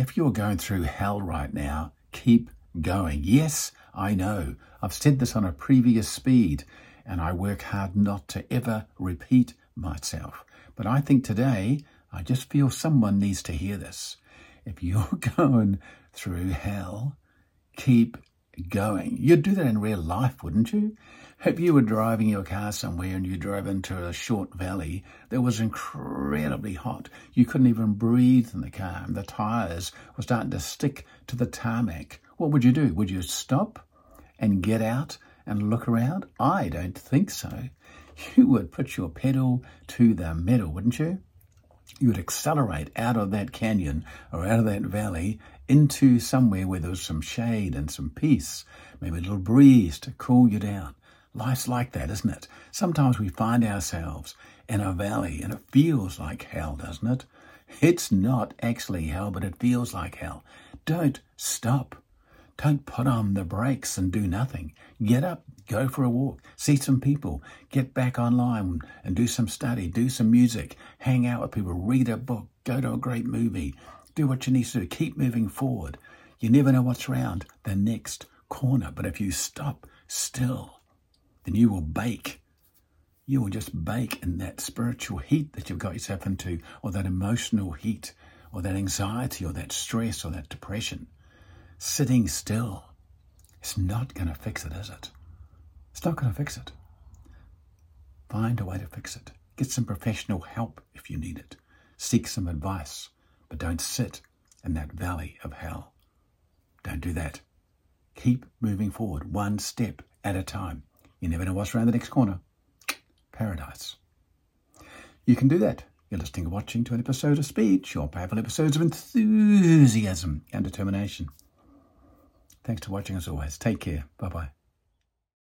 If you're going through hell right now, keep going. Yes, I know. I've said this on a previous speed, and I work hard not to ever repeat myself. But I think today, I just feel someone needs to hear this. If you're going through hell, keep going. You'd do that in real life, wouldn't you? If you were driving your car somewhere and you drove into a short valley that was incredibly hot, you couldn't even breathe in the car, and the tyres were starting to stick to the tarmac, what would you do? Would you stop and get out and look around? I don't think so. You would put your pedal to the metal, wouldn't you? You would accelerate out of that canyon or out of that valley into somewhere where there was some shade and some peace, maybe a little breeze to cool you down. Life's like that, isn't it? Sometimes we find ourselves in a valley and it feels like hell, doesn't it? It's not actually hell, but it feels like hell. Don't stop. Don't put on the brakes and do nothing. Get up, go for a walk, see some people, get back online and do some study, do some music, hang out with people, read a book, go to a great movie, do what you need to do. Keep moving forward. You never know what's around the next corner, but if you stop still, then you will bake. You will just bake in that spiritual heat that you've got yourself into, or that emotional heat, or that anxiety, or that stress, or that depression. Sitting still is not going to fix it, is it? It's not going to fix it. Find a way to fix it. Get some professional help if you need it. Seek some advice, but don't sit in that valley of hell. Don't do that. Keep moving forward, one step at a time. You never know what's around the next corner. Paradise. You can do that. You're listening or watching to an episode of Speed short powerful episodes of enthusiasm and determination. Thanks for watching as always. Take care. Bye bye.